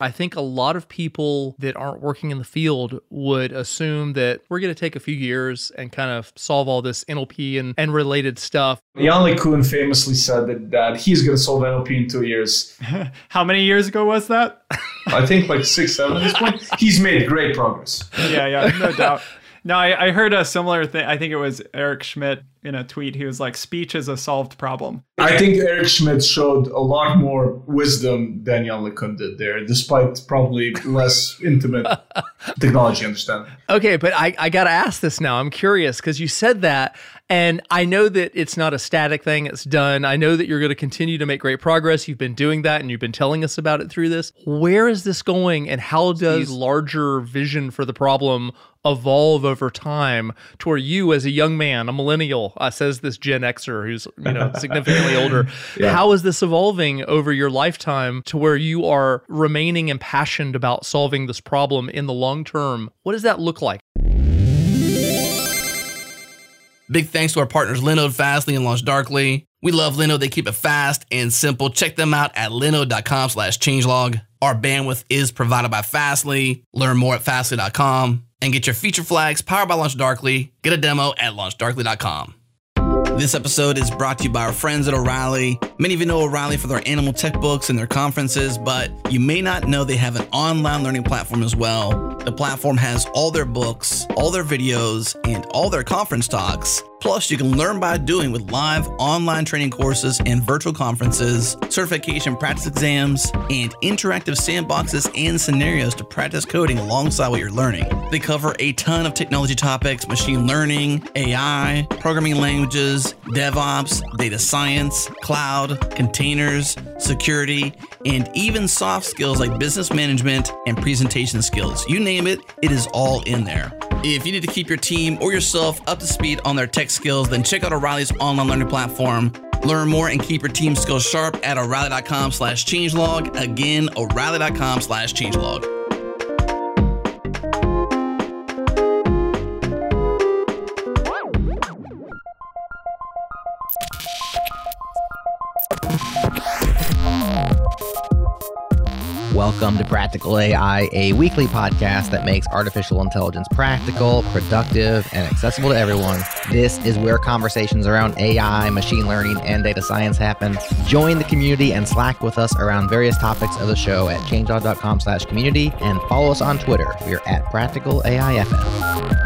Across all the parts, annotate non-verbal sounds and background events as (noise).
I think a lot of people that aren't working in the field would assume that we're going to take a few years and kind of solve all this NLP and, and related stuff. Yann LeCun famously said that, that he's going to solve NLP in two years. (laughs) How many years ago was that? I think like six, seven at this point. (laughs) He's made great progress. yeah, yeah, no doubt. No, I, I heard a similar thing. I think it was Eric Schmidt in a tweet. He was like, "Speech is a solved problem." I think Eric Schmidt showed a lot more wisdom than Yann LeCun did there, despite probably less (laughs) intimate technology understanding. Okay, but I, I got to ask this now. I'm curious because you said that, and I know that it's not a static thing, it's done. I know that you're going to continue to make great progress. You've been doing that and you've been telling us about it through this. Where is this going, and how does larger vision for the problem evolve over time to where you, as a young man, a millennial, uh, says this Gen Xer who's you know significantly (laughs) older, yeah. how is this evolving over your lifetime to where you are remaining impassioned about solving this problem in the long term? What does that look like? Big thanks to our partners Linode, Fastly, and LaunchDarkly. We love Linode. They keep it fast and simple. Check them out at linode.com slash changelog. Our bandwidth is provided by Fastly. Learn more at fastly.com and get your feature flags powered by LaunchDarkly. Get a demo at launchdarkly.com. This episode is brought to you by our friends at O'Reilly. Many of you know O'Reilly for their animal tech books and their conferences, but you may not know they have an online learning platform as well. The platform has all their books, all their videos, and all their conference talks Plus, you can learn by doing with live online training courses and virtual conferences, certification practice exams, and interactive sandboxes and scenarios to practice coding alongside what you're learning. They cover a ton of technology topics machine learning, AI, programming languages, DevOps, data science, cloud, containers, security, and even soft skills like business management and presentation skills. You name it, it is all in there. If you need to keep your team or yourself up to speed on their tech skills, then check out O'Reilly's online learning platform. Learn more and keep your team skills sharp at O'Reilly.com slash changelog. Again, O'Reilly.com slash changelog. Welcome to Practical AI, a weekly podcast that makes artificial intelligence practical, productive, and accessible to everyone. This is where conversations around AI, machine learning, and data science happen. Join the community and Slack with us around various topics of the show at changelog.com slash community and follow us on Twitter. We're at Practical AIFM.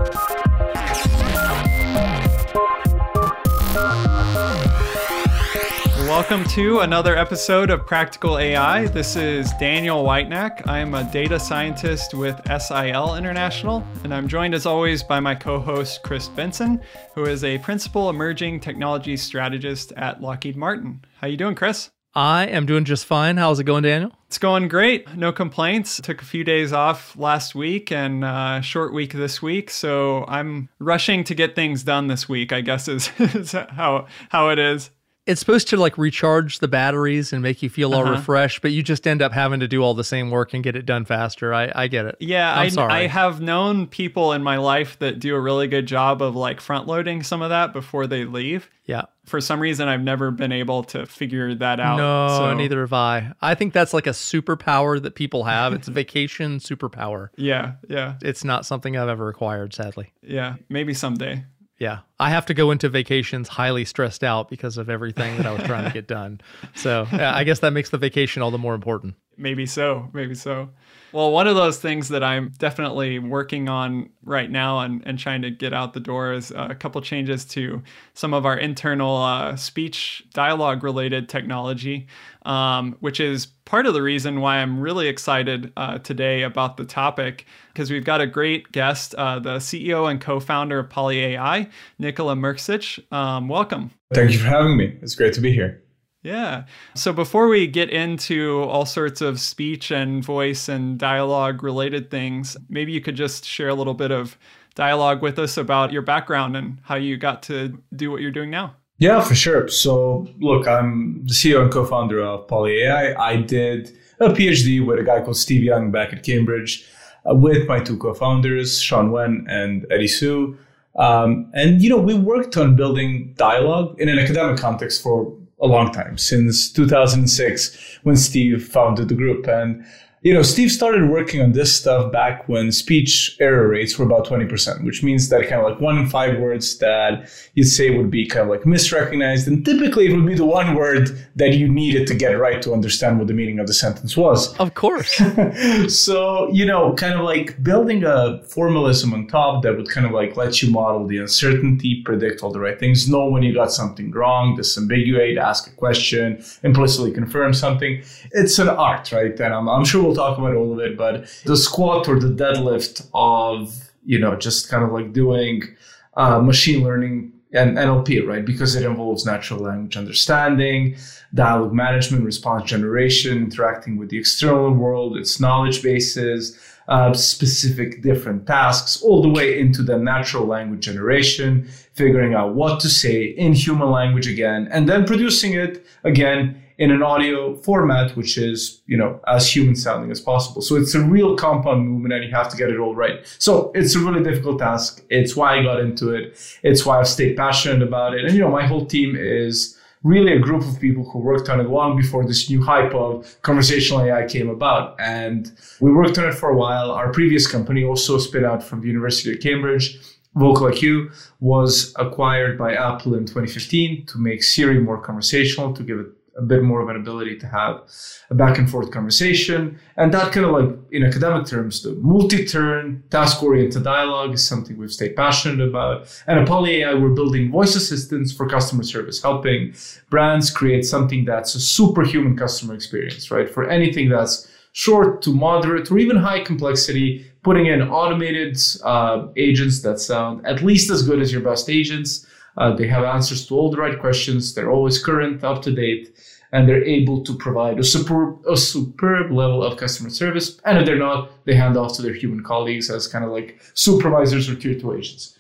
Welcome to another episode of Practical AI. This is Daniel Whitenack. I'm a data scientist with SIL International, and I'm joined as always by my co host Chris Benson, who is a principal emerging technology strategist at Lockheed Martin. How you doing, Chris? I am doing just fine. How's it going, Daniel? It's going great. No complaints. Took a few days off last week and uh, short week this week, so I'm rushing to get things done this week. I guess is, (laughs) is how how it is it's supposed to like recharge the batteries and make you feel all uh-huh. refreshed, but you just end up having to do all the same work and get it done faster. I, I get it. Yeah, I'm I, sorry. I have known people in my life that do a really good job of like front loading some of that before they leave. Yeah. For some reason, I've never been able to figure that out. No, so. neither have I. I think that's like a superpower that people have. It's a (laughs) vacation superpower. Yeah, yeah. It's not something I've ever acquired, sadly. Yeah, maybe someday. Yeah. I have to go into vacations highly stressed out because of everything that I was trying to get done. So I guess that makes the vacation all the more important. Maybe so. Maybe so. Well, one of those things that I'm definitely working on right now and, and trying to get out the door is a couple changes to some of our internal uh, speech dialogue related technology, um, which is part of the reason why I'm really excited uh, today about the topic because we've got a great guest, uh, the CEO and co founder of PolyAI, Nikola Mrkšić. Um, welcome. Thank you for having me. It's great to be here. Yeah. So before we get into all sorts of speech and voice and dialogue related things, maybe you could just share a little bit of dialogue with us about your background and how you got to do what you're doing now. Yeah, for sure. So, look, I'm the CEO and co founder of PolyAI. I did a PhD with a guy called Steve Young back at Cambridge uh, with my two co founders, Sean Wen and Eddie Su. Um, and, you know, we worked on building dialogue in an academic context for a long time, since 2006 when Steve founded the group. And you know, Steve started working on this stuff back when speech error rates were about 20%, which means that kind of like one in five words that you'd say would be kind of like misrecognized. And typically it would be the one word that you needed to get right to understand what the meaning of the sentence was. Of course. (laughs) so, you know, kind of like building a formalism on top that would kind of like let you model the uncertainty, predict all the right things, know when you got something wrong, disambiguate, ask a question, implicitly confirm something. It's an art, right? And I'm, I'm sure we'll talk about all of it, but the squat or the deadlift of, you know, just kind of like doing uh, machine learning and NLP, right? Because it involves natural language understanding, dialogue management, response generation, interacting with the external world, its knowledge bases, uh, specific different tasks, all the way into the natural language generation, figuring out what to say in human language again, and then producing it again in an audio format which is you know as human sounding as possible. So it's a real compound movement and you have to get it all right. So it's a really difficult task it's why i got into it. It's why i've stayed passionate about it. And you know my whole team is really a group of people who worked on it long before this new hype of conversational ai came about. And we worked on it for a while. Our previous company also spit out from the university of cambridge VocalIQ was acquired by Apple in 2015 to make Siri more conversational, to give it a bit more of an ability to have a back and forth conversation. And that kind of like in academic terms, the multi-turn, task-oriented dialogue is something we've stayed passionate about. And at PolyAI, we're building voice assistants for customer service, helping brands create something that's a superhuman customer experience, right? For anything that's short to moderate or even high complexity, putting in automated uh, agents that sound at least as good as your best agents. Uh, they have answers to all the right questions. They're always current, up to date, and they're able to provide a superb, a superb level of customer service. And if they're not, they hand off to their human colleagues as kind of like supervisors or tier two agents.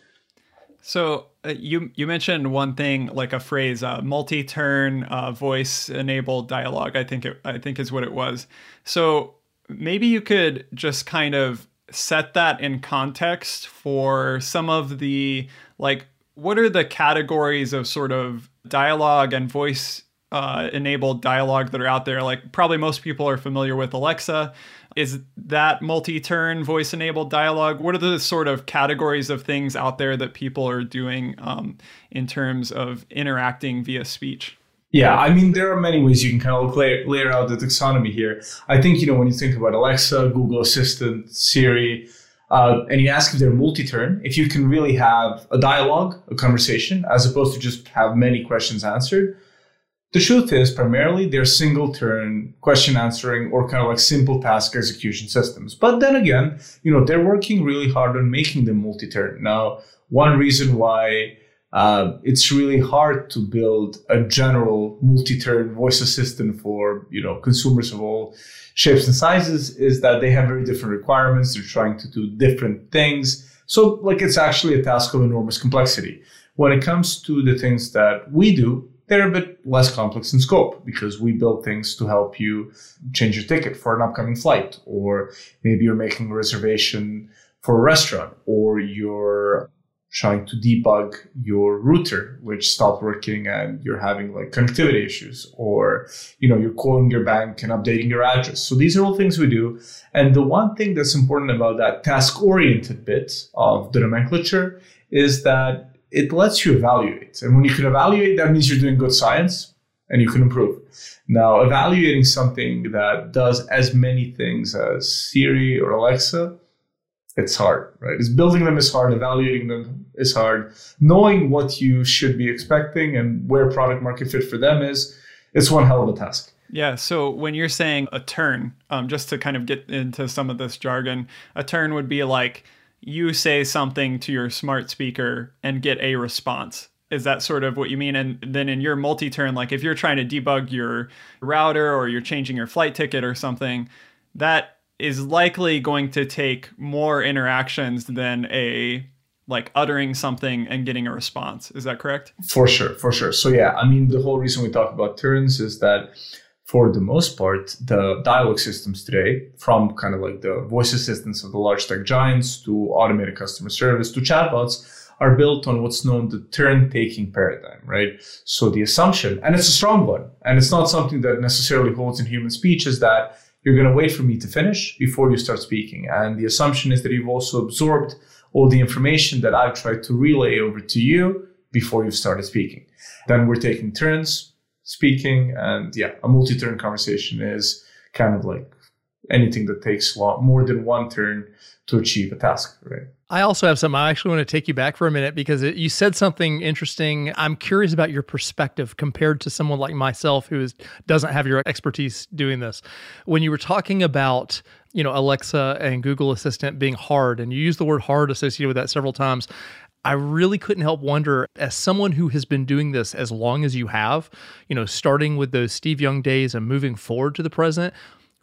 So uh, you you mentioned one thing like a phrase, uh, multi-turn uh, voice-enabled dialogue. I think it, I think is what it was. So maybe you could just kind of set that in context for some of the like what are the categories of sort of dialogue and voice uh, enabled dialogue that are out there? Like, probably most people are familiar with Alexa. Is that multi turn voice enabled dialogue? What are the sort of categories of things out there that people are doing um, in terms of interacting via speech? Yeah, I mean, there are many ways you can kind of layer, layer out the taxonomy here. I think, you know, when you think about Alexa, Google Assistant, Siri, uh, and you ask if they're multi-turn, if you can really have a dialogue, a conversation, as opposed to just have many questions answered. The truth is, primarily, they're single-turn question answering or kind of like simple task execution systems. But then again, you know, they're working really hard on making them multi-turn. Now, one reason why uh, it's really hard to build a general multi-turn voice assistant for you know consumers of all shapes and sizes is that they have very different requirements. They're trying to do different things. So, like, it's actually a task of enormous complexity. When it comes to the things that we do, they're a bit less complex in scope because we build things to help you change your ticket for an upcoming flight, or maybe you're making a reservation for a restaurant, or you're trying to debug your router which stopped working and you're having like connectivity issues or you know you're calling your bank and updating your address. So these are all things we do. And the one thing that's important about that task oriented bit of the nomenclature is that it lets you evaluate. And when you can evaluate that means you're doing good science and you can improve. Now evaluating something that does as many things as siri or alexa it's hard, right? It's building them is hard, evaluating them is hard, knowing what you should be expecting and where product market fit for them is, it's one hell of a task. Yeah. So when you're saying a turn, um, just to kind of get into some of this jargon, a turn would be like you say something to your smart speaker and get a response. Is that sort of what you mean? And then in your multi turn, like if you're trying to debug your router or you're changing your flight ticket or something, that is likely going to take more interactions than a like uttering something and getting a response. Is that correct? For sure, for sure. So yeah, I mean the whole reason we talk about turns is that for the most part, the dialogue systems today, from kind of like the voice assistants of the large tech giants to automated customer service to chatbots, are built on what's known the turn taking paradigm, right? So the assumption, and it's a strong one, and it's not something that necessarily holds in human speech, is that you're going to wait for me to finish before you start speaking. And the assumption is that you've also absorbed all the information that I've tried to relay over to you before you've started speaking. Then we're taking turns speaking. And yeah, a multi turn conversation is kind of like anything that takes more than one turn to achieve a task, right? I also have some. I actually want to take you back for a minute because it, you said something interesting. I'm curious about your perspective compared to someone like myself who is, doesn't have your expertise doing this. When you were talking about, you know, Alexa and Google Assistant being hard, and you used the word hard associated with that several times. I really couldn't help wonder, as someone who has been doing this as long as you have, you know, starting with those Steve Young days and moving forward to the present,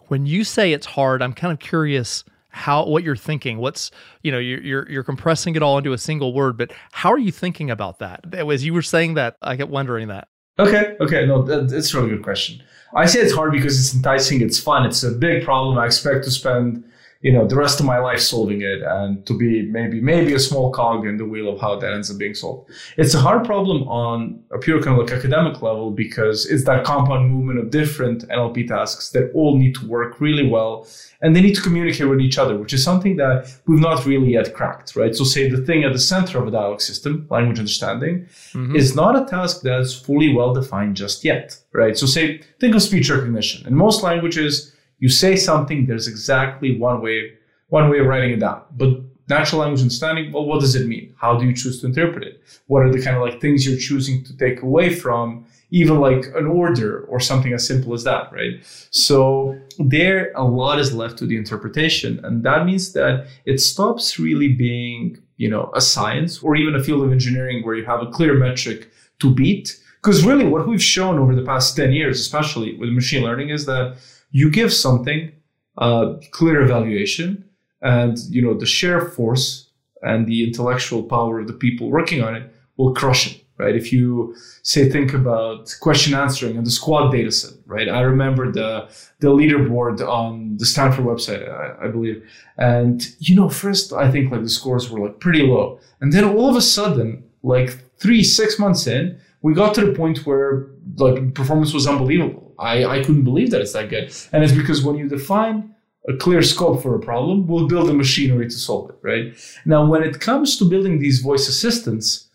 when you say it's hard, I'm kind of curious how what you're thinking what's you know you're, you're compressing it all into a single word but how are you thinking about that? As you were saying that i kept wondering that. Okay okay no that, it's a really good question. I say it's hard because it's enticing it's fun it's a big problem i expect to spend you know the rest of my life solving it and to be maybe maybe a small cog in the wheel of how that ends up being solved. It's a hard problem on a pure kind of like academic level because it's that compound movement of different nlp tasks that all need to work really well and they need to communicate with each other which is something that we've not really yet cracked right? So say the thing at the center of a dialogue system language understanding mm-hmm. is not a task that's fully well defined just yet right? So say think of speech recognition. In most languages you say something, there's exactly one way, one way of writing it down. But natural language understanding, well, what does it mean? How do you choose to interpret it? What are the kind of like things you're choosing to take away from even like an order or something as simple as that, right? So there a lot is left to the interpretation. And that means that it stops really being, you know, a science or even a field of engineering where you have a clear metric to beat. Because really what we've shown over the past 10 years, especially with machine learning, is that you give something a clear evaluation and you know the sheer force and the intellectual power of the people working on it will crush it right? If you say think about question answering and the SQuAD data set right? I remember the the leaderboard on the stanford website I, I believe. And you know first i think like the scores were like pretty low. And then all of a sudden like three six months in we got to the point where like performance was unbelievable I, I couldn't believe that it's that good. And it's because when you define a clear scope for a problem, we'll build a machinery to solve it, right? Now, when it comes to building these voice assistants,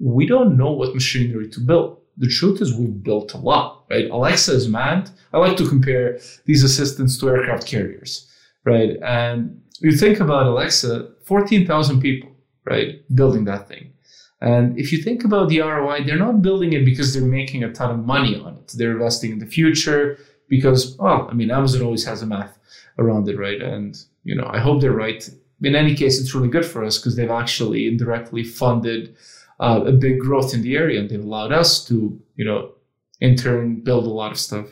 we don't know what machinery to build. The truth is we've built a lot, right? Alexa is manned. I like to compare these assistants to aircraft carriers, right? And you think about Alexa, 14,000 people, right, building that thing. And if you think about the ROI, they're not building it because they're making a ton of money on it. They're investing in the future because, well, I mean, Amazon always has a math around it, right? And, you know, I hope they're right. In any case, it's really good for us because they've actually indirectly funded uh, a big growth in the area and they've allowed us to, you know, in turn build a lot of stuff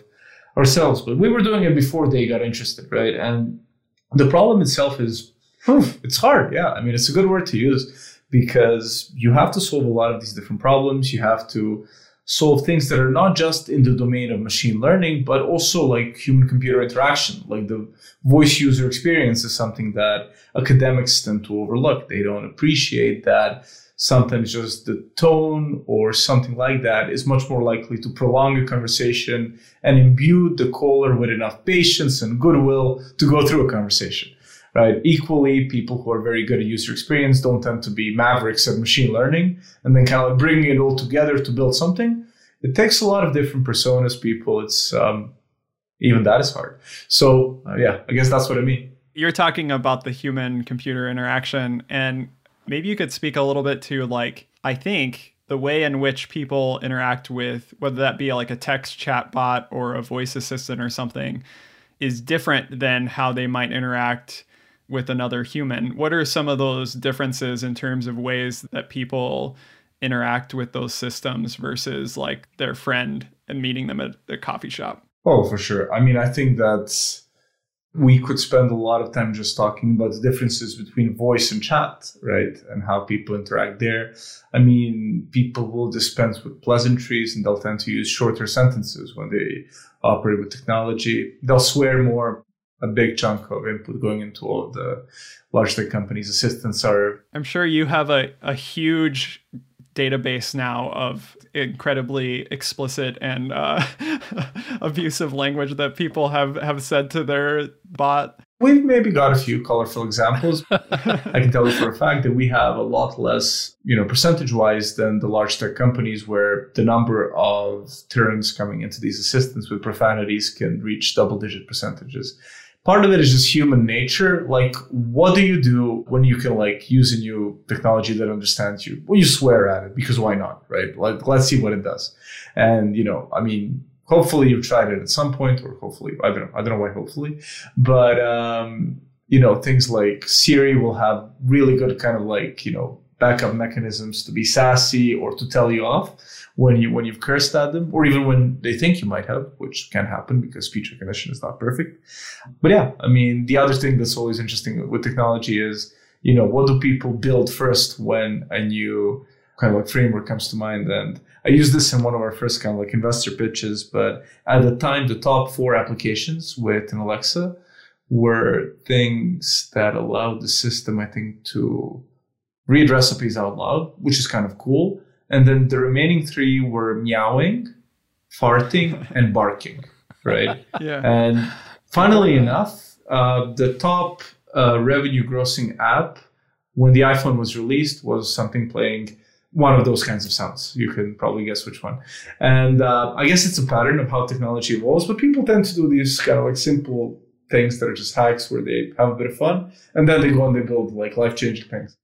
ourselves. But we were doing it before they got interested, right? And the problem itself is, it's hard. Yeah. I mean, it's a good word to use because you have to solve a lot of these different problems. You have to solve things that are not just in the domain of machine learning, but also like human computer interaction. Like the voice user experience is something that academics tend to overlook. They don't appreciate that sometimes just the tone or something like that is much more likely to prolong a conversation and imbue the caller with enough patience and goodwill to go through a conversation right? Equally, people who are very good at user experience don't tend to be mavericks at machine learning and then kind of like bringing it all together to build something. It takes a lot of different personas, people. It's um, even that is hard. So uh, yeah, I guess that's what I mean. You're talking about the human computer interaction and maybe you could speak a little bit to like I think the way in which people interact with whether that be like a text chat bot or a voice assistant or something is different than how they might interact with another human. What are some of those differences in terms of ways that people interact with those systems versus like their friend and meeting them at a coffee shop? Oh, for sure. I mean, I think that we could spend a lot of time just talking about the differences between voice and chat, right? And how people interact there. I mean, people will dispense with pleasantries and they'll tend to use shorter sentences when they operate with technology. They'll swear more a big chunk of input going into all of the large tech companies' assistants are. I'm sure you have a, a huge database now of incredibly explicit and uh, (laughs) abusive language that people have have said to their bot. We've maybe got a few colorful examples. (laughs) I can tell you for a fact that we have a lot less, you know, percentage wise than the large tech companies where the number of turns coming into these assistants with profanities can reach double digit percentages. Part of it is just human nature. Like, what do you do when you can like use a new technology that understands you? Well, you swear at it because why not, right? Like, let's see what it does. And, you know, I mean, hopefully you've tried it at some point or hopefully i don't know i don't know why hopefully but um, you know things like siri will have really good kind of like you know backup mechanisms to be sassy or to tell you off when you when you've cursed at them or even when they think you might have which can happen because speech recognition is not perfect. But yeah i mean the other thing that's always interesting with technology is you know what do people build first when a new kind of like framework comes to mind? And I used this in one of our first kind of like investor pitches, but at the time, the top four applications with an Alexa were things that allowed the system, I think, to read recipes out loud, which is kind of cool. And then the remaining three were meowing, farting, and barking, right? (laughs) Yeah. And funnily enough, uh, the top uh, revenue grossing app when the iPhone was released was something playing one of those kinds of sounds. You can probably guess which one. And uh, I guess it's a pattern of how technology evolves, but people tend to do these kind of like simple things that are just hacks where they have a bit of fun and then they go and they build like life changing things.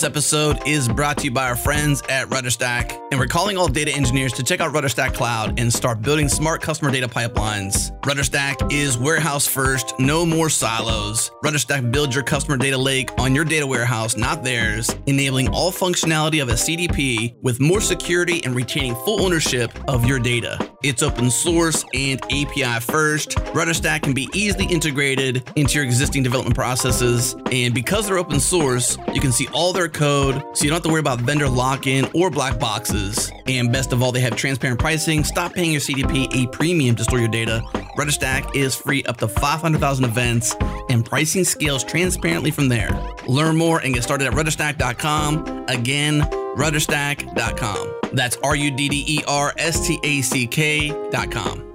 This episode is brought to you by our friends at RudderStack, and we're calling all data engineers to check out RudderStack Cloud and start building smart customer data pipelines. RudderStack is warehouse first, no more silos. RudderStack builds your customer data lake on your data warehouse, not theirs, enabling all functionality of a CDP with more security and retaining full ownership of your data. It's open source and API first. RudderStack can be easily integrated into your existing development processes, and because they're open source, you can see all their code so you don't have to worry about vendor lock in or black boxes. And best of all, they have transparent pricing. Stop paying your CDP a premium to store your data. RudderStack is free up to 500,000 events, and pricing scales transparently from there. Learn more and get started at rudderstack.com. Again, rudderstack.com. That's R U D D E R S T A C K.com.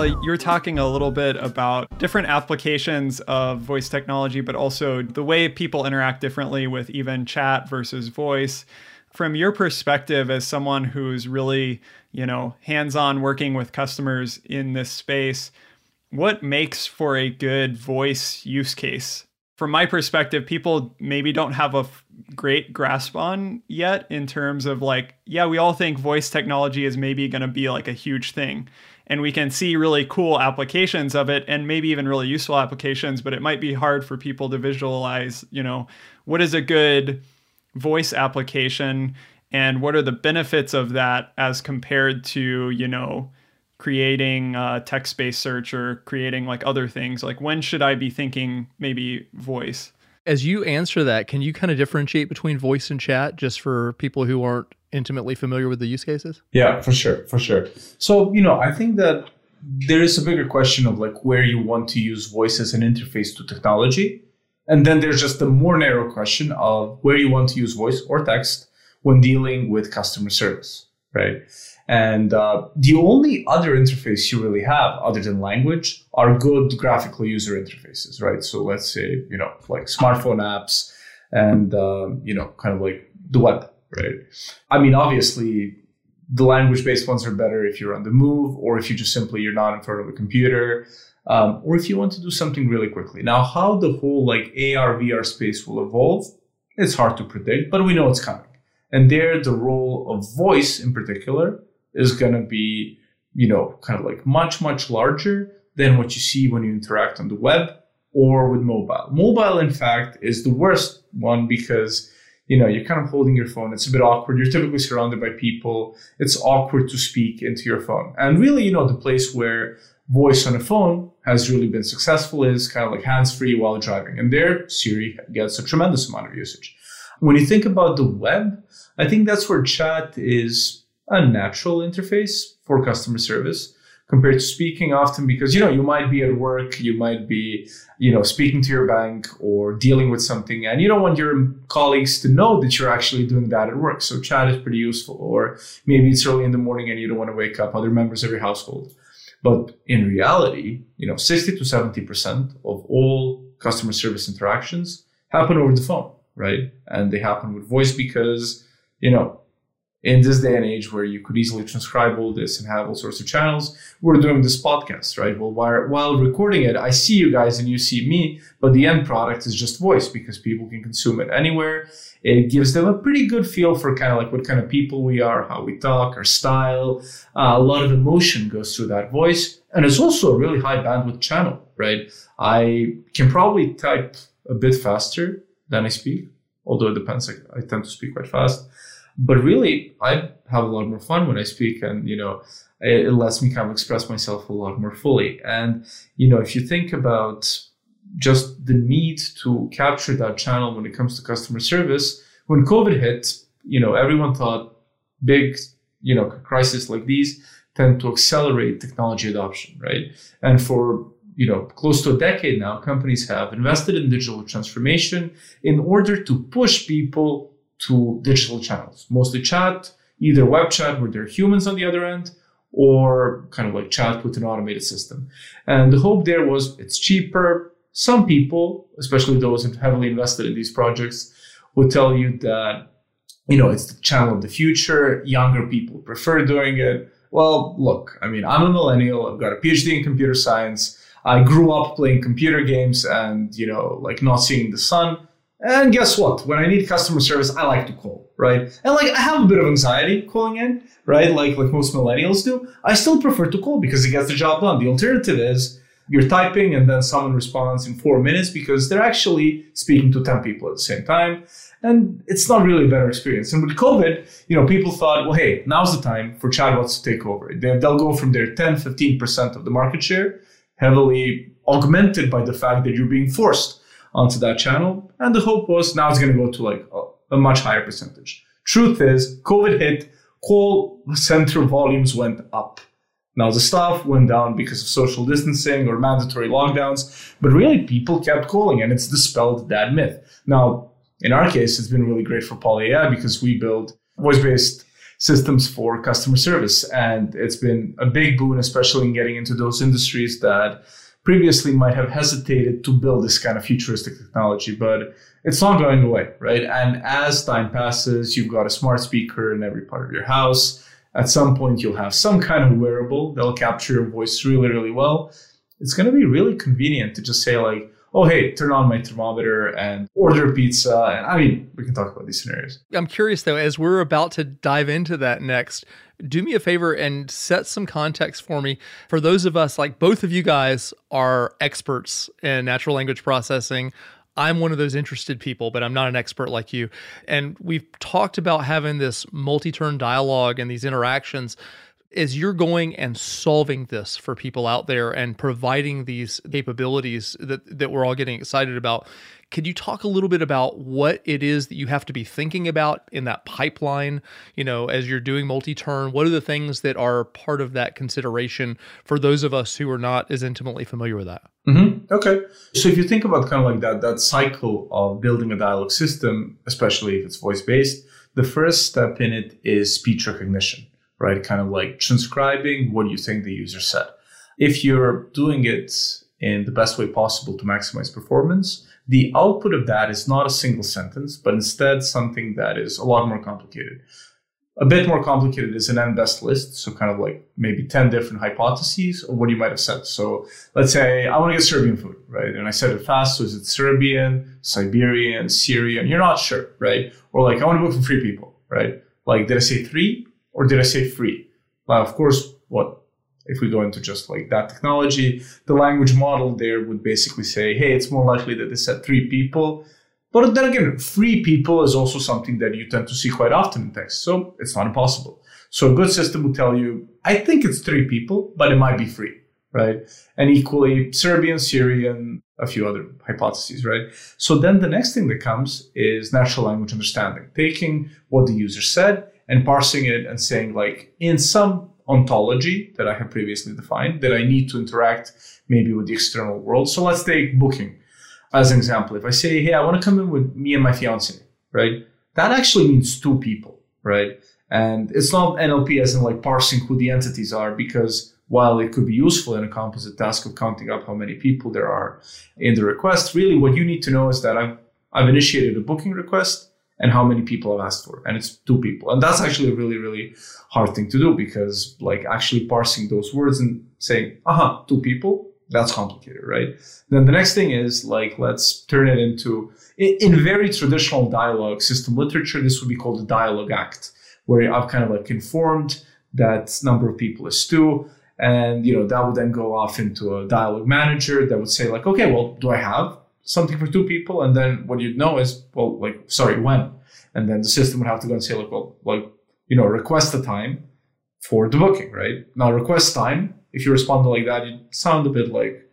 So, you're talking a little bit about different applications of voice technology, but also the way people interact differently with even chat versus voice. From your perspective, as someone who's really, you know, hands-on working with customers in this space, what makes for a good voice use case? From my perspective, people maybe don't have a f- great grasp on yet in terms of like, yeah, we all think voice technology is maybe going to be like a huge thing and we can see really cool applications of it and maybe even really useful applications but it might be hard for people to visualize you know what is a good voice application and what are the benefits of that as compared to you know creating text-based search or creating like other things. Like when should i be thinking maybe voice? As you answer that, can you kind of differentiate between voice and chat just for people who aren't intimately familiar with the use cases? Yeah, for sure, for sure. So, you know, I think that there is a bigger question of like where you want to use voice as an interface to technology. And then there's just the more narrow question of where you want to use voice or text when dealing with customer service, right? And uh, the only other interface you really have other than language are good graphical user interfaces, right? So let's say, you know, like smartphone apps and, um, you know, kind of like the web, right? I mean, obviously, the language based ones are better if you're on the move or if you just simply you're not in front of a computer um, or if you want to do something really quickly. Now how the whole like ar vr space will evolve it's hard to predict but we know it's coming. And there the role of voice in particular is going to be you know kind of like much much larger than what you see when you interact on the web or with mobile. Mobile in fact is the worst one because you know, you're kind of holding your phone. It's a bit awkward. You're typically surrounded by people. It's awkward to speak into your phone. And really, you know, the place where voice on a phone has really been successful is kind of like hands free while driving. And there, Siri gets a tremendous amount of usage. When you think about the web, I think that's where chat is a natural interface for customer service compared to speaking often because you know you might be at work you might be you know speaking to your bank or dealing with something and you don't want your colleagues to know that you're actually doing that at work. So chat is pretty useful or maybe it's early in the morning and you don't want to wake up other members of your household. But in reality you know 60 to 70% of all customer service interactions happen over the phone right? And they happen with voice because you know in this day and age where you could easily transcribe all this and have all sorts of channels, we're doing this podcast, right? Well, while, while recording it, I see you guys and you see me, but the end product is just voice because people can consume it anywhere. It gives them a pretty good feel for kind of like what kind of people we are, how we talk, our style. Uh, a lot of emotion goes through that voice. And it's also a really high bandwidth channel, right? I can probably type a bit faster than I speak, although it depends. I, I tend to speak quite fast but really i have a lot more fun when i speak and you know it, it, lets me kind of express myself a lot more fully. And you know if you think about just the need to capture that channel when it comes to customer service when covid hit you know everyone thought big you know crises like these tend to accelerate technology adoption right? And for you know close to a decade now companies have invested in digital transformation in order to push people to digital channels, mostly chat, either web chat where there are humans on the other end, or kind of like chat with an automated system. And the hope there was it's cheaper. Some people, especially those heavily invested in these projects, would tell you that you know it's the channel of the future. Younger people prefer doing it. Well, look, I mean, I'm a millennial. I've got a PhD in computer science. I grew up playing computer games and you know like not seeing the sun. And guess what? When I need customer service, I like to call, right? And like I have a bit of anxiety calling in, right? Like like most millennials do. I still prefer to call because it gets the job done. The alternative is you're typing and then someone responds in four minutes because they're actually speaking to 10 people at the same time. And it's not really a better experience. And with COVID, you know, people thought, well, hey, now's the time for chatbots to take over. They'll go from their 10, 15% of the market share, heavily augmented by the fact that you're being forced onto that channel. And the hope was now it's going to go to like a, a much higher percentage. Truth is, COVID hit, call center volumes went up. Now the staff went down because of social distancing or mandatory lockdowns, but really people kept calling and it's dispelled that myth. Now, in our case, it's been really great for PolyAI because we build voice-based systems for customer service. And it's been a big boon, especially in getting into those industries that previously might have hesitated to build this kind of futuristic technology, but it's not going away, right? And as time passes, you've got a smart speaker in every part of your house. At some point, you'll have some kind of wearable that'll capture your voice really, really well. It's going to be really convenient to just say, like, oh, hey, turn on my thermometer and order pizza. And I mean, we can talk about these scenarios. I'm curious, though, as we're about to dive into that next, do me a favor and set some context for me. For those of us, like both of you guys are experts in natural language processing. I'm one of those interested people, but I'm not an expert like you. And we've talked about having this multi turn dialogue and these interactions as you're going and solving this for people out there and providing these capabilities that, that we're all getting excited about, could you talk a little bit about what it is that you have to be thinking about in that pipeline? You know, as you're doing multi turn, what are the things that are part of that consideration for those of us who are not as intimately familiar with that? Mm-hmm. Okay. So if you think about kind of like that, that cycle of building a dialogue system, especially if it's voice based, the first step in it is speech recognition right? Kind of like transcribing what you think the user said. If you're doing it in the best way possible to maximize performance, the output of that is not a single sentence, but instead something that is a lot more complicated. A bit more complicated is an n best list, so kind of like maybe 10 different hypotheses of what you might have said. So let's say I want to get Serbian food, right? And I said it fast, so is it Serbian, Siberian, Syrian? You're not sure, right? Or like I want to book for three people, right? Like did I say three? Or did I say free? Well, of course, what if we go into just like that technology, the language model there would basically say, hey, it's more likely that they said three people. But then again, free people is also something that you tend to see quite often in text. So it's not impossible. So a good system will tell you, I think it's three people, but it might be free, right? And equally, Serbian, Syrian, a few other hypotheses, right? So then the next thing that comes is natural language understanding, taking what the user said and parsing it and saying, like, in some ontology that I have previously defined, that I need to interact maybe with the external world. So let's take booking as an example. If I say, hey, I want to come in with me and my fiance, right? That actually means two people, right? And it's not NLP as in like parsing who the entities are because while it could be useful in a composite task of counting up how many people there are in the request, really what you need to know is that I've, I've initiated a booking request and how many people I've asked for. And it's two people. And that's actually a really, really hard thing to do because like actually parsing those words and saying, aha, two people, that's complicated, right? Then the next thing is like, let's turn it into, in very traditional dialogue system literature, this would be called the dialogue act where I've kind of like informed that number of people is two. And, you know, that would then go off into a dialogue manager that would say like, okay, well, do I have something for two people? And then what you'd know is, well, like, sorry, when? And then the system would have to go and say like, well, like, you know, request the time for the booking, right? Now request time, if you respond like that, you sound a bit like,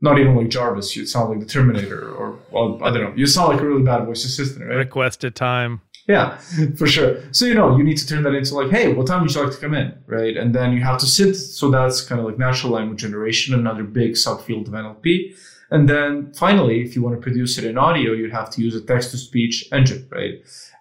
not even like Jarvis, you sound like the Terminator or, well, I don't know. You sound like a really bad voice assistant, right? Requested time. Yeah, (laughs) for sure. So you know, you need to turn that into like, hey, what time would you like to come in, right? And then you have to sit. So that's kind of like natural language generation, another big subfield of NLP. And then finally, if you want to produce it in audio, you'd have to use a text to speech engine, right?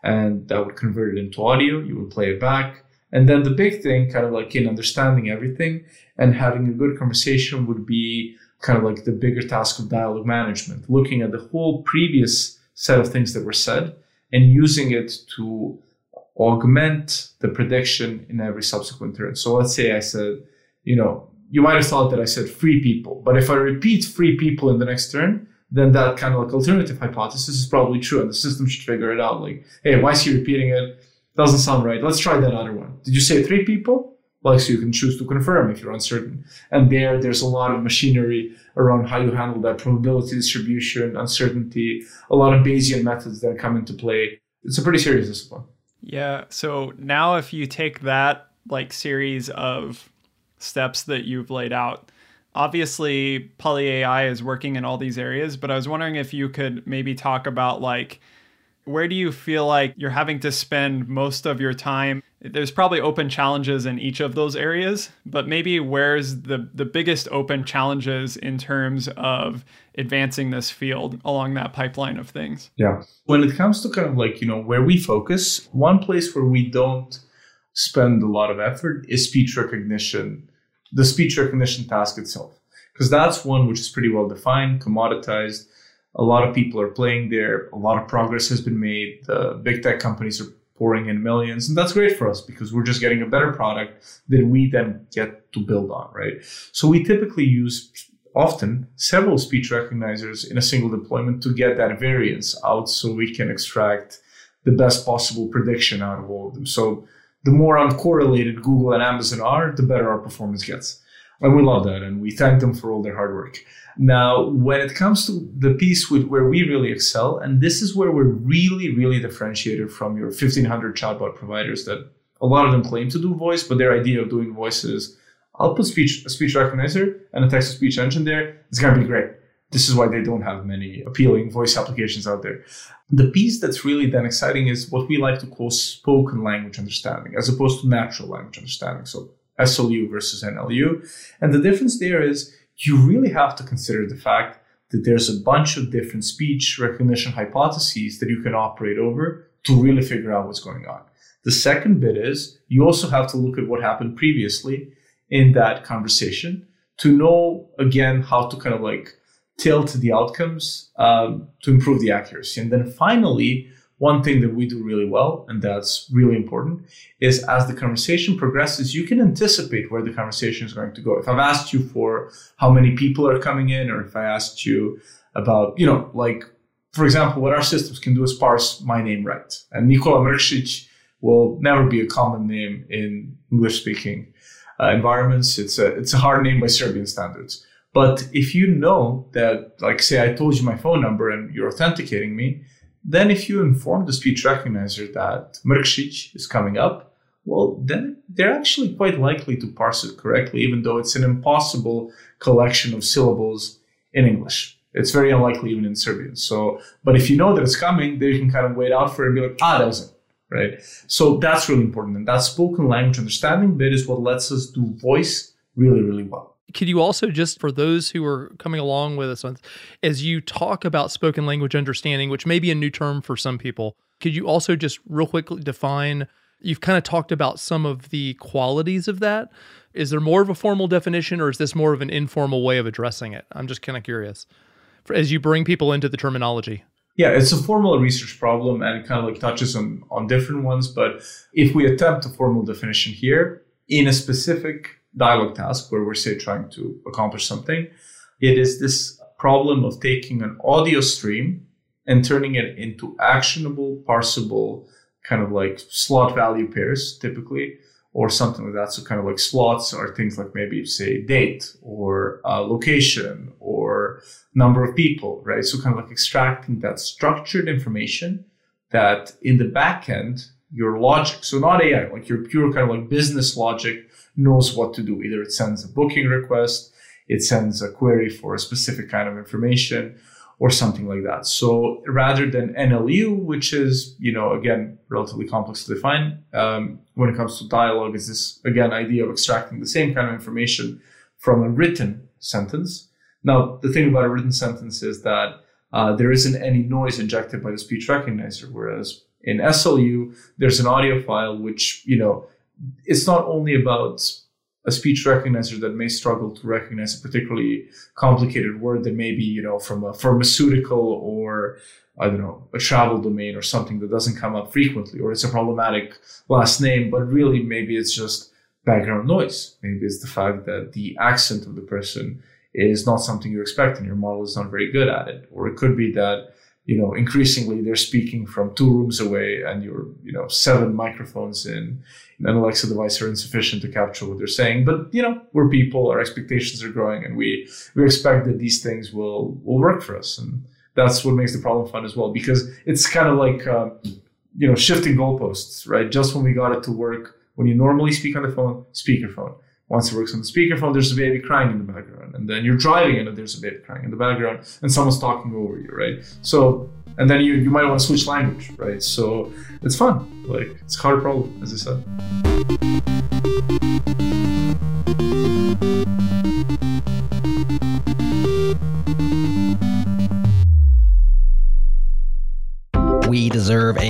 And that would convert it into audio. You would play it back. And then the big thing, kind of like in understanding everything and having a good conversation, would be kind of like the bigger task of dialogue management, looking at the whole previous set of things that were said and using it to augment the prediction in every subsequent turn. So let's say I said, you know, you might have thought that I said free people, but if I repeat free people in the next turn, then that kind of like alternative hypothesis is probably true, and the system should figure it out. Like, hey, why is he repeating it? Doesn't sound right. Let's try that other one. Did you say three people? Like, so you can choose to confirm if you're uncertain. And there, there's a lot of machinery around how you handle that probability distribution, uncertainty, a lot of Bayesian methods that come into play. It's a pretty serious discipline. Yeah. So now, if you take that like series of steps that you've laid out, obviously PolyAI is working in all these areas, but I was wondering if you could maybe talk about like where do you feel like you're having to spend most of your time? There's probably open challenges in each of those areas but maybe where's the the biggest open challenges in terms of advancing this field along that pipeline of things? Yeah. When it comes to kind of like you know where we focus one place where we don't spend a lot of effort is speech recognition the speech recognition task itself because that's one which is pretty well defined commoditized a lot of people are playing there. A lot of progress has been made. The big tech companies are pouring in millions, and that's great for us because we're just getting a better product that we then get to build on, right? So we typically use often several speech recognizers in a single deployment to get that variance out so we can extract the best possible prediction out of all of them. So the more uncorrelated Google and Amazon are, the better our performance gets. And we love that, and we thank them for all their hard work. Now, when it comes to the piece with, where we really excel, and this is where we're really, really differentiated from your 1500 chatbot providers that a lot of them claim to do voice, but their idea of doing voice is I'll put speech, a speech recognizer and a text to speech engine there. It's going to be great. This is why they don't have many appealing voice applications out there. The piece that's really then exciting is what we like to call spoken language understanding, as opposed to natural language understanding. So SLU versus NLU. And the difference there is you really have to consider the fact that there's a bunch of different speech recognition hypotheses that you can operate over to really figure out what's going on. The second bit is you also have to look at what happened previously in that conversation to know again how to kind of like tilt the outcomes um, to improve the accuracy. And then finally, one thing that we do really well, and that's really important, is as the conversation progresses, you can anticipate where the conversation is going to go. If I've asked you for how many people are coming in, or if I asked you about, you know, like, for example, what our systems can do is parse my name right. And Nikola Mrkšić will never be a common name in English speaking uh, environments. It's a, it's a hard name by Serbian standards. But if you know that, like, say I told you my phone number and you're authenticating me, then if you inform the speech recognizer that Mrkšić is coming up, well, then they're actually quite likely to parse it correctly, even though it's an impossible collection of syllables in English. It's very unlikely even in Serbian. So, but if you know that it's coming, then you can kind of wait out for it and be like, ah, that was it, right? So that's really important. And that spoken language understanding bit is what lets us do voice really, really well could you also just for those who are coming along with us as you talk about spoken language understanding which may be a new term for some people could you also just real quickly define you've kind of talked about some of the qualities of that. Is there more of a formal definition or is this more of an informal way of addressing it? I'm just kind of curious as you bring people into the terminology. Yeah it's a formal research problem and it kind of like touches on on different ones but if we attempt a formal definition here in a specific dialogue task where we're say trying to accomplish something. It is this problem of taking an audio stream and turning it into actionable, parsable, kind of like slot value pairs typically, or something like that. So kind of like slots are things like maybe say date or uh, location or number of people, right? So kind of like extracting that structured information that in the back end, your logic, so not AI, like your pure kind of like business logic knows what to do. Either it sends a booking request, it sends a query for a specific kind of information, or something like that. So rather than NLU, which is, you know, again, relatively complex to define, um, when it comes to dialogue, is this, again, idea of extracting the same kind of information from a written sentence. Now, the thing about a written sentence is that uh, there isn't any noise injected by the speech recognizer, whereas in SLU, there's an audio file which, you know, it's not only about a speech recognizer that may struggle to recognize a particularly complicated word that may be, you know, from a pharmaceutical or I don't know, a travel domain or something that doesn't come up frequently, or it's a problematic last name, but really maybe it's just background noise. Maybe it's the fact that the accent of the person is not something you expect and your model is not very good at it. Or it could be that you know, increasingly they're speaking from two rooms away and you're, you know, seven microphones in, an Alexa device are insufficient to capture what they're saying. But, you know, we're people, our expectations are growing and we, we expect that these things will, will work for us. And that's what makes the problem fun as well, because it's kind of like, uh, you know, shifting goalposts, right? Just when we got it to work, when you normally speak on the phone, speakerphone. Once it works on the speakerphone, there's a baby crying in the background. And then you're driving and there's a baby crying in the background and someone's talking over you, right? So, and then you, you might want to switch language, right? So it's fun. Like, it's a hard problem, as I said.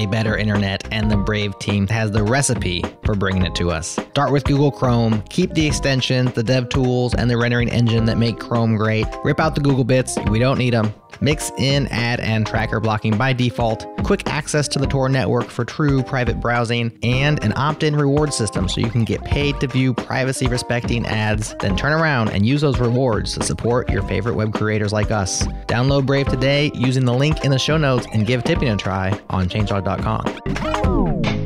A better internet, and the Brave team has the recipe for bringing it to us. Start with Google Chrome, keep the extensions, the dev tools, and the rendering engine that make Chrome great. Rip out the Google bits, we don't need them. Mix in ad and tracker blocking by default, quick access to the Tor network for true private browsing, and an opt in reward system so you can get paid to view privacy respecting ads. Then turn around and use those rewards to support your favorite web creators like us. Download Brave today using the link in the show notes and give tipping a try on changelog.com.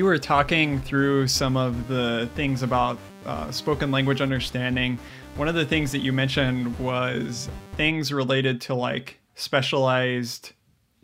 were talking through some of the things about uh, spoken language understanding, one of the things that you mentioned was things related to like specialized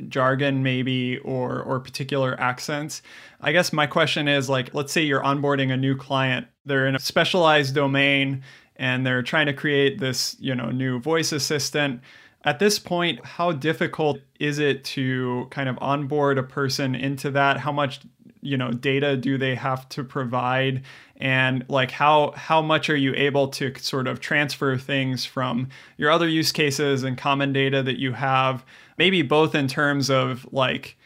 jargon maybe or or particular accents. I guess my question is like let's say you're onboarding a new client, they're in a specialized domain and they're trying to create this, you know, new voice assistant. At this point, how difficult is it to kind of onboard a person into that? How much you know data do they have to provide? And like how how much are you able to sort of transfer things from your other use cases and common data that you have? Maybe both in terms of like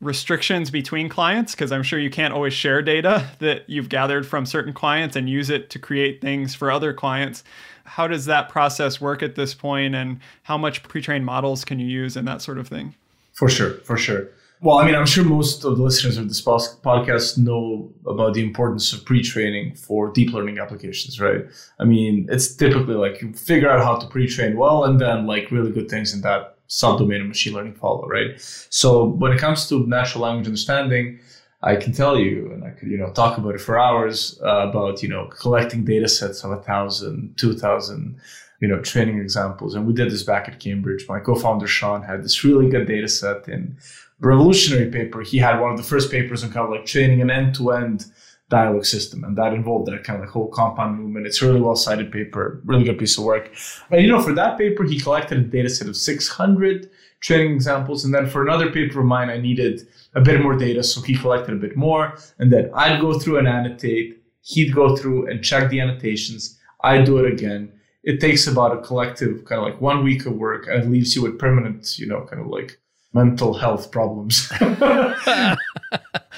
restrictions between clients because i'm sure you can't always share data that you've gathered from certain clients and use it to create things for other clients. How does that process work at this point and how much pre-trained models can you use and that sort of thing? For sure for sure well, I mean, I'm sure most of the listeners of this podcast know about the importance of pre-training for deep learning applications, right? I mean, it's typically like you figure out how to pre-train well, and then like really good things in that subdomain of machine learning follow, right? So when it comes to natural language understanding, I can tell you, and I could, you know, talk about it for hours uh, about, you know, collecting data sets of a thousand, two thousand, you know, training examples. And we did this back at Cambridge. My co-founder Sean had this really good data set in revolutionary paper. He had one of the first papers on kind of like training an end-to-end dialogue system, and that involved that kind of like whole compound movement. It's a really well cited paper, really good piece of work. And you know, for that paper, he collected a data set of 600 training examples, and then for another paper of mine, I needed a bit more data, so he collected a bit more, and then I'd go through and annotate. He'd go through and check the annotations. I'd do it again. It takes about a collective kind of like one week of work, and it leaves you with permanent, you know, kind of like mental health problems. (laughs) (laughs)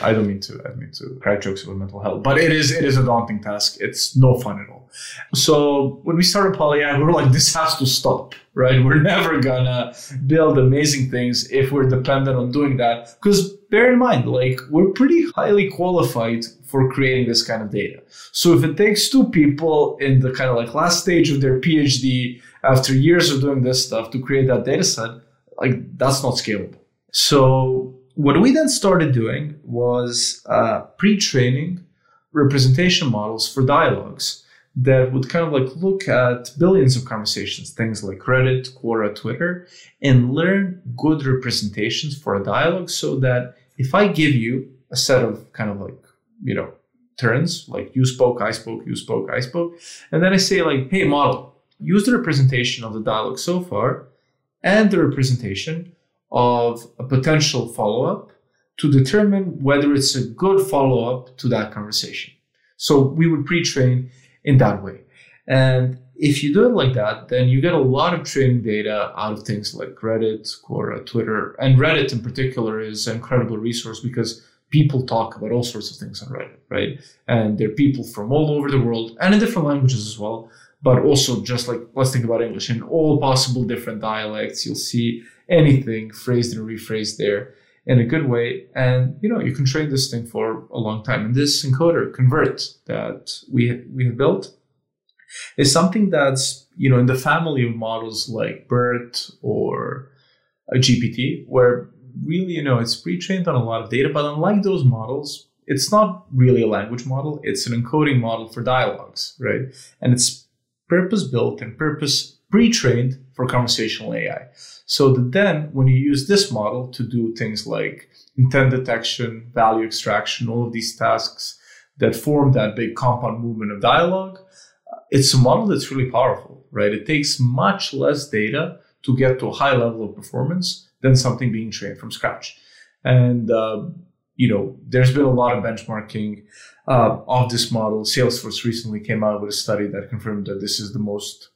I don't mean to I mean to crack jokes about mental health, but it is it is a daunting task. It's no fun at all. So when we started PolyAI, we were like, this has to stop, right? We're never gonna build amazing things if we're dependent on doing that. Because bear in mind, like we're pretty highly qualified for creating this kind of data. So if it takes two people in the kind of like last stage of their PhD after years of doing this stuff to create that data set, like that's not scalable. So what we then started doing was uh, pre-training representation models for dialogues that would kind of like look at billions of conversations, things like Reddit, Quora, Twitter, and learn good representations for a dialogue so that if I give you a set of kind of like, you know, turns, like you spoke, I spoke, you spoke, I spoke, and then I say like, hey model, use the representation of the dialogue so far and the representation of a potential follow up to determine whether it's a good follow up to that conversation. So we would pre train in that way. And if you do it like that, then you get a lot of training data out of things like Reddit, Quora, Twitter, and Reddit in particular is an incredible resource because people talk about all sorts of things on Reddit, right? And there are people from all over the world and in different languages as well, but also just like let's think about English in all possible different dialects. You'll see anything phrased and rephrased there in a good way. And you know, you can train this thing for a long time. And this encoder ConveRT that we we have built is something that's you know in the family of models like BERT or GPT, where really you know it's pre-trained on a lot of data. But unlike those models, it's not really a language model; it's an encoding model for dialogues, right? And it's purpose built and purpose pre-trained for conversational AI. So that then when you use this model to do things like intent detection, value extraction, all of these tasks that form that big compound movement of dialogue, uh, it's a model that's really powerful, right? It takes much less data to get to a high level of performance than something being trained from scratch. And, uh, you know, there's been a lot of benchmarking uh, of this model. Salesforce recently came out with a study that confirmed that this is the most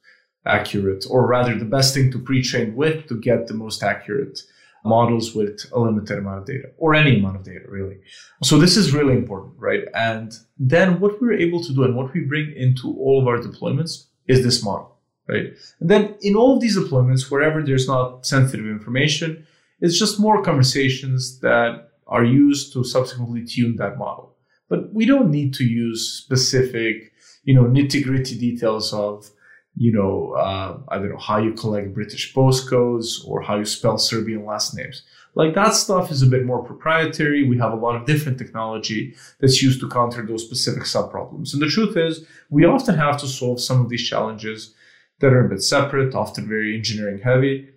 accurate, or rather, the best thing to pre train with to get the most accurate models with a limited amount of data, or any amount of data, really. So, this is really important, right? And then what we're able to do and what we bring into all of our deployments is this model, right? And then in all of these deployments, wherever there's not sensitive information, it's just more conversations that are used to subsequently tune that model. But we don't need to use specific, you know, nitty gritty details of you know, uh, I don't know how you collect British postcodes or how you spell Serbian last names. Like that stuff is a bit more proprietary. We have a lot of different technology that's used to counter those specific subproblems. And the truth is, we often have to solve some of these challenges that are a bit separate, often very engineering heavy.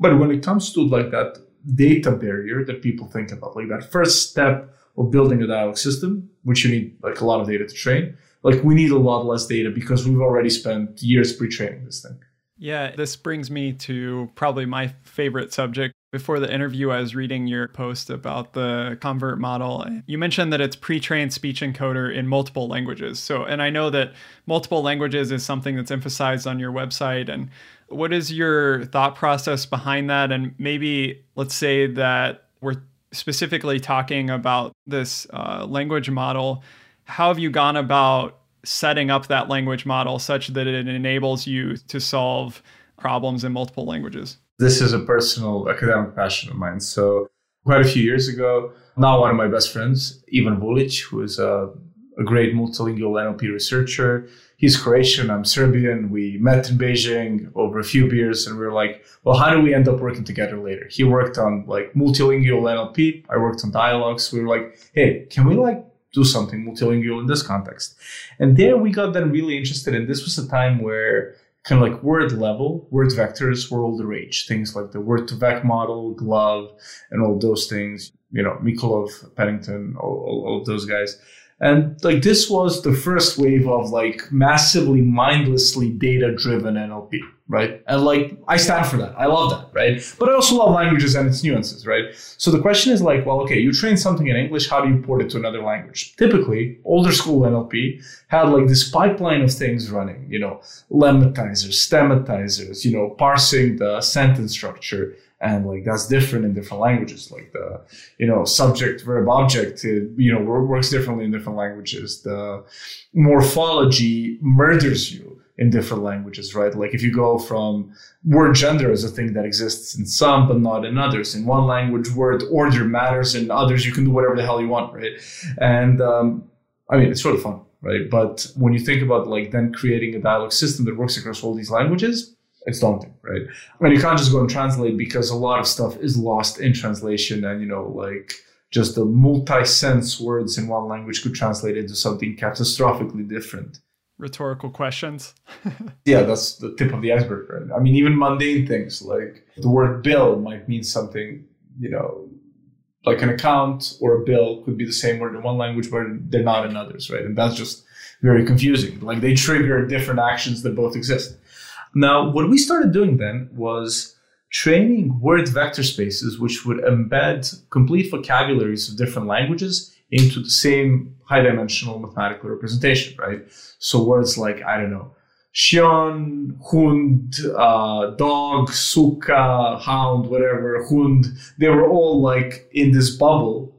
But when it comes to like that data barrier that people think about, like that first step of building a dialogue system, which you need like a lot of data to train, like we need a lot less data because we've already spent years pre-training this thing. Yeah, this brings me to probably my favorite subject. Before the interview, I was reading your post about the ConveRT model. You mentioned that it's pre-trained speech encoder in multiple languages. So, and I know that multiple languages is something that's emphasized on your website. And what is your thought process behind that? And maybe let's say that we're specifically talking about this uh, language model how have you gone about setting up that language model such that it enables you to solve problems in multiple languages? This is a personal academic passion of mine. So, quite a few years ago, now one of my best friends, Ivan Vulić, who is a, a great multilingual NLP researcher, he's Croatian, I'm Serbian. We met in Beijing over a few beers and we were like, well, how do we end up working together later? He worked on like multilingual NLP. I worked on dialogues. We were like, hey, can we like do something multilingual in this context? And there we got then really interested. And this was a time where kind of like word level, word vectors were all the rage. Things like the word2vec model, GloVe, and all those things. You know, Mikolov, Pennington, all, all, all those guys. And like this was the first wave of like massively mindlessly data driven NLP, right? And like I stand for that. I love that, right? But I also love languages and its nuances, right? So the question is like, well, okay, you train something in English, how do you port it to another language? Typically, older school NLP had like this pipeline of things running, you know, lemmatizers, stemmatizers, you know, parsing the sentence structure, and like that's different in different languages. Like the you know subject verb object it, you know works differently in different languages. The morphology murders you in different languages right? Like if you go from word gender as a thing that exists in some but not in others in one language word order matters in others you can do whatever the hell you want right? And um, i mean it's sort of fun right? But when you think about like then creating a dialogue system that works across all these languages it's daunting, right? And you can't just go and translate because a lot of stuff is lost in translation, and you know, like just the multi-sense words in one language could translate into something catastrophically different. Rhetorical questions. (laughs) yeah, that's the tip of the iceberg, right? I mean, even mundane things like the word bill might mean something, you know, like an account or a bill could be the same word in one language, but they're not in others, right? And that's just very confusing. Like they trigger different actions that both exist. Now, what we started doing then was training word vector spaces, which would embed complete vocabularies of different languages into the same high dimensional mathematical representation, right? So words like, I don't know, chien, Hund, uh, dog, Suka, hound, whatever, Hund, they were all like in this bubble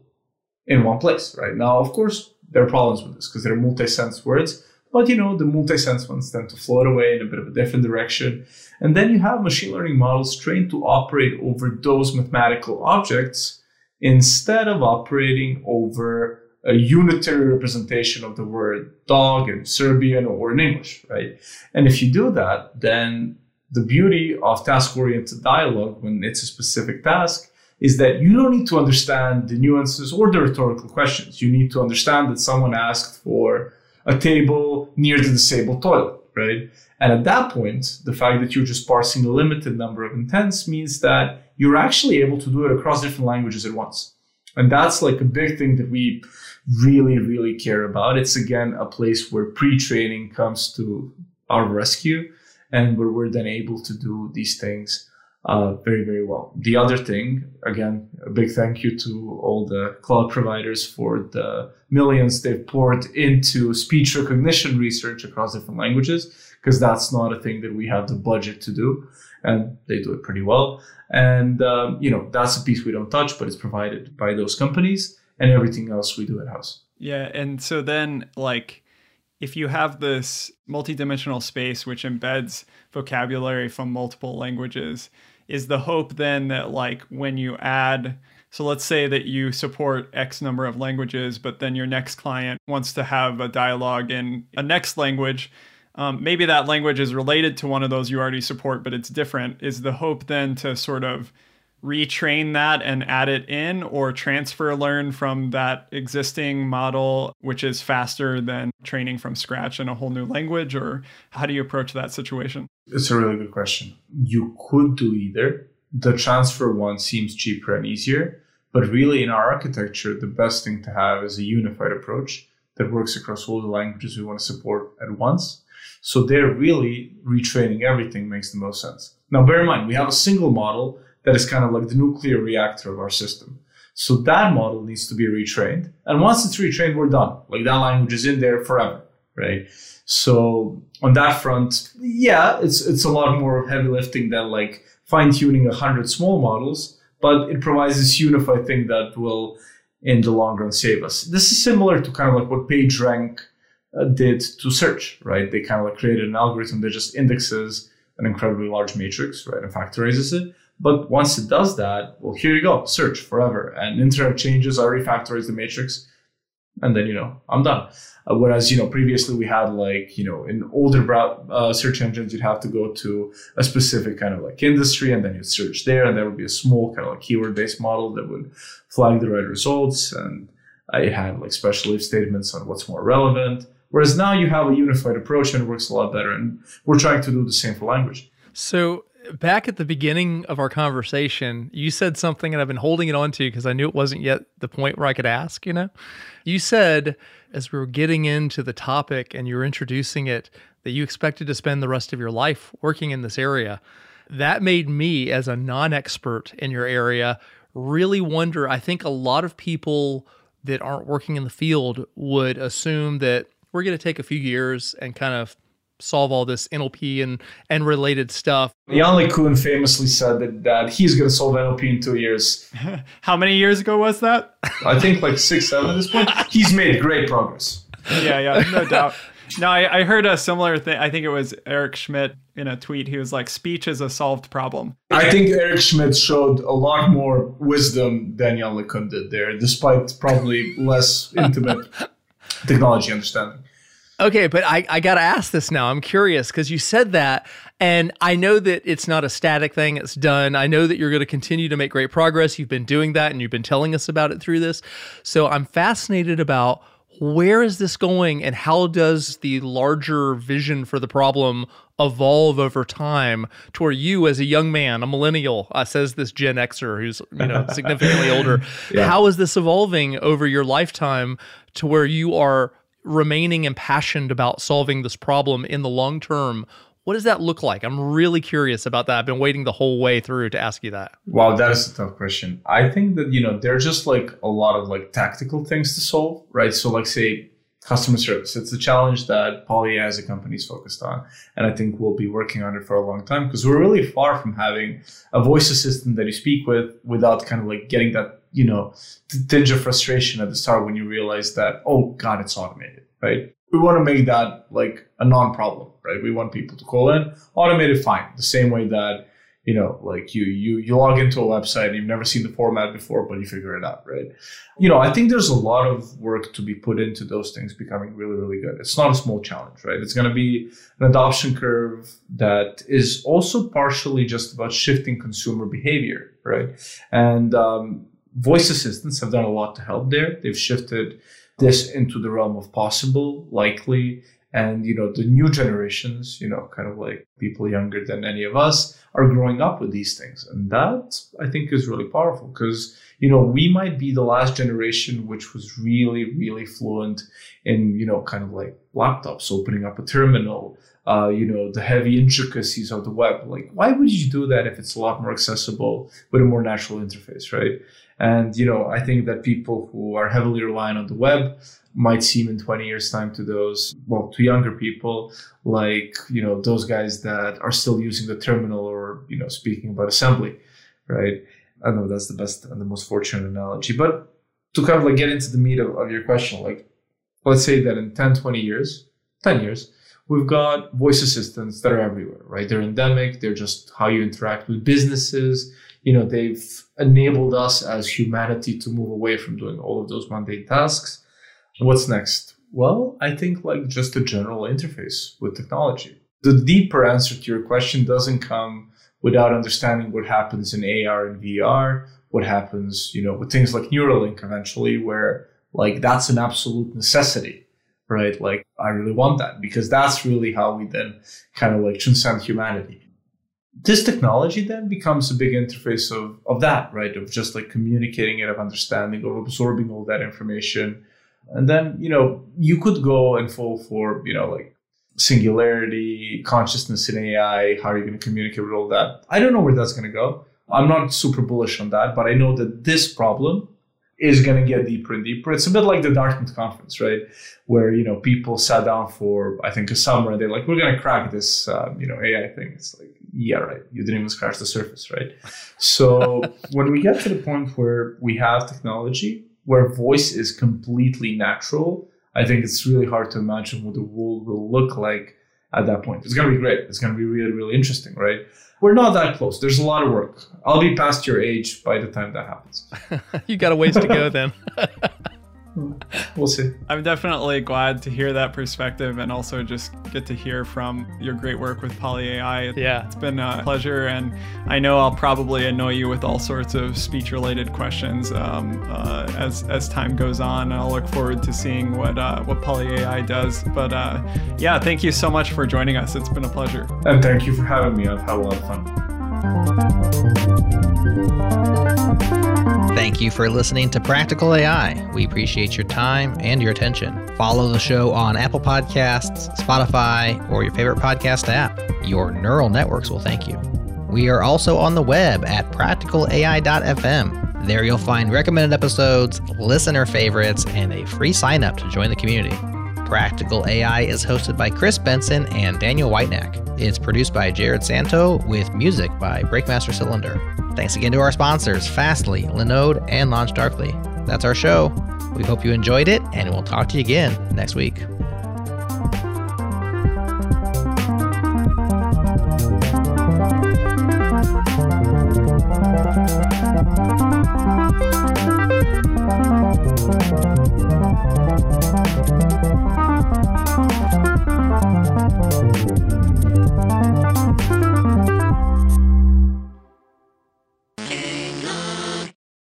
in one place, right? Now, of course, there are problems with this because they're multi-sense words. But you know, the multi-sense ones tend to float away in a bit of a different direction. And then you have machine learning models trained to operate over those mathematical objects instead of operating over a unitary representation of the word dog in Serbian or in English, right? And if you do that, then the beauty of task oriented dialogue when it's a specific task is that you don't need to understand the nuances or the rhetorical questions. You need to understand that someone asked for a table near the disabled toilet, right? And at that point, the fact that you're just parsing a limited number of intents means that you're actually able to do it across different languages at once. And that's like a big thing that we really, really care about. It's again a place where pre-training comes to our rescue and where we're then able to do these things uh, very, very well. The other thing, again, a big thank you to all the cloud providers for the millions they've poured into speech recognition research across different languages, because that's not a thing that we have the budget to do. And they do it pretty well. And, um, you know, that's a piece we don't touch, but it's provided by those companies and everything else we do at house. Yeah. And so then, like, if you have this multidimensional space which embeds vocabulary from multiple languages, is the hope then that like when you add so let's say that you support X number of languages, but then your next client wants to have a dialogue in a next language. Um, maybe that language is related to one of those you already support, but it's different. Is the hope then to sort of retrain that and add it in or transfer learn from that existing model which is faster than training from scratch in a whole new language? Or how do you approach that situation? It's a really good question. You could do either. The transfer one seems cheaper and easier but really in our architecture the best thing to have is a unified approach that works across all the languages we want to support at once. So there really retraining everything makes the most sense. Now bear in mind we have a single model that is kind of like the nuclear reactor of our system. So that model needs to be retrained. And once it's retrained, we're done. Like that language is in there forever, right? So on that front, yeah, it's it's a lot more heavy lifting than like fine tuning a hundred small models, but it provides this unified thing that will, in the long run, save us. This is similar to kind of like what PageRank uh, did to search, right? They kind of like created an algorithm that just indexes an incredibly large matrix, right, and factorizes it. But once it does that, well, here you go, search forever. And internet changes, I refactorize the matrix. and then you know I'm done. Uh, whereas you know previously we had like you know in older uh, search engines you'd have to go to a specific kind of like industry and then you'd search there and there would be a small kind of like keyword based model that would flag the right results and I had like special if statements on what's more relevant. Whereas now you have a unified approach and it works a lot better. And we're trying to do the same for language. So back at the beginning of our conversation, you said something and I've been holding it on to because I knew it wasn't yet the point where I could ask, you know? You said as we were getting into the topic and you were introducing it that you expected to spend the rest of your life working in this area. That made me, as a non expert in your area, really wonder. I think a lot of people that aren't working in the field would assume that we're going to take a few years and kind of solve all this NLP and and related stuff. Yann LeCun famously said that, that he's going to solve NLP in two years. (laughs) How many years ago was that? (laughs) I think like six, seven at this point. He's made great progress. Yeah, yeah, no doubt. No, I, I, heard a similar thing. I think it was Eric Schmidt in a tweet. He was like, "Speech is a solved problem." I think Eric Schmidt showed a lot more wisdom than Yann LeCun did there, despite probably less intimate (laughs) technology understanding. Okay, but I, I got to ask this now. I'm curious because you said that, and I know that it's not a static thing, it's done. I know that you're going to continue to make great progress. You've been doing that and you've been telling us about it through this. So I'm fascinated about where is this going and how does the larger vision for the problem evolve over time to where you as a young man a millennial uh, says this gen xer who's you know significantly older (laughs) yeah. how is this evolving over your lifetime to where you are remaining impassioned about solving this problem in the long term what does that look like? I'm really curious about that. I've been waiting the whole way through to ask you that. Wow, that is a tough question. I think that, you know, there's just like a lot of like tactical things to solve, right? So like say customer service. It's a challenge that Poly as a company is focused on. And I think we'll be working on it for a long time because we're really far from having a voice assistant that you speak with without kind of like getting that, you know, the tinge of frustration at the start when you realize that, oh God, it's automated, right? we want to make that like a non-problem, right? We want people to call in, automated fine, the same way that you know, like you you you log into a website and you've never seen the format before, but you figure it out, right? You know, I think there's a lot of work to be put into those things becoming really really good. It's not a small challenge, right? It's going to be an adoption curve that is also partially just about shifting consumer behavior, right? And um, voice assistants have done a lot to help there. They've shifted this into the realm of possible, likely, and you know the new generations, you know, kind of like people younger than any of us, are growing up with these things, and that I think is really powerful because you know we might be the last generation which was really really fluent in you know kind of like laptops, opening up a terminal. Uh, you know the heavy intricacies of the web like why would you do that if it's a lot more accessible with a more natural interface right and, you know, I think that people who are heavily reliant on the web might seem in 20 years time to those, well, to younger people, like, you know, those guys that are still using the terminal or, you know, speaking about assembly, right? I don't know that's the best and the most fortunate analogy. But to kind of like get into the meat of, of your question, like, let's say that in 10, 20 years, 10 years, we've got voice assistants that are everywhere, right? They're endemic. They're just how you interact with businesses. You know they've enabled us as humanity to move away from doing all of those mundane tasks. What's next? Well i think like just a general interface with technology. The deeper answer to your question doesn't come without understanding what happens in ar and vr what happens you know with things like neuralink eventually where like that's an absolute necessity right? Like i really want that because that's really how we then kind of like transcend humanity this technology then becomes a big interface of, of that, right? Of just like communicating it, of understanding, of absorbing all that information. And then, you know, you could go and fall for, you know, like singularity, consciousness in AI, how are you going to communicate with all that? I don't know where that's going to go. I'm not super bullish on that, but I know that this problem is going to get deeper and deeper. It's a bit like the Dartmouth conference, right? Where, you know, people sat down for, I think, a summer and they're like, we're going to crack this, um, you know, AI thing. It's like, yeah, right. You didn't even scratch the surface, right? So (laughs) when we get to the point where we have technology where voice is completely natural, I think it's really hard to imagine what the world will look like at that point. It's going to be great. It's going to be really, really interesting, right? We're not that close. There's a lot of work. I'll be past your age by the time that happens. (laughs) you got a ways to go then. (laughs) (laughs) we'll see. I'm definitely glad to hear that perspective and also just get to hear from your great work with PolyAI. Yeah. It's been a pleasure, and I know I'll probably annoy you with all sorts of speech related questions um, uh, as, as time goes on. And I'll look forward to seeing what, uh, what Poly AI does. But uh, yeah, thank you so much for joining us. It's been a pleasure. And thank you for having me. I've had a lot of fun. Thank you for listening to Practical AI. We appreciate your time and your attention. Follow the show on Apple Podcasts, Spotify, or your favorite podcast app. Your neural networks will thank you. We are also on the web at practicalai.fm. There you'll find recommended episodes, listener favorites, and a free sign up to join the community. Practical AI is hosted by Chris Benson and Daniel Whitenack. It's produced by Jerod Santo with music by Breakmaster Cylinder. Thanks again to our sponsors, Fastly, Linode, and LaunchDarkly. That's our show. We hope you enjoyed it, and we'll talk to you again next week.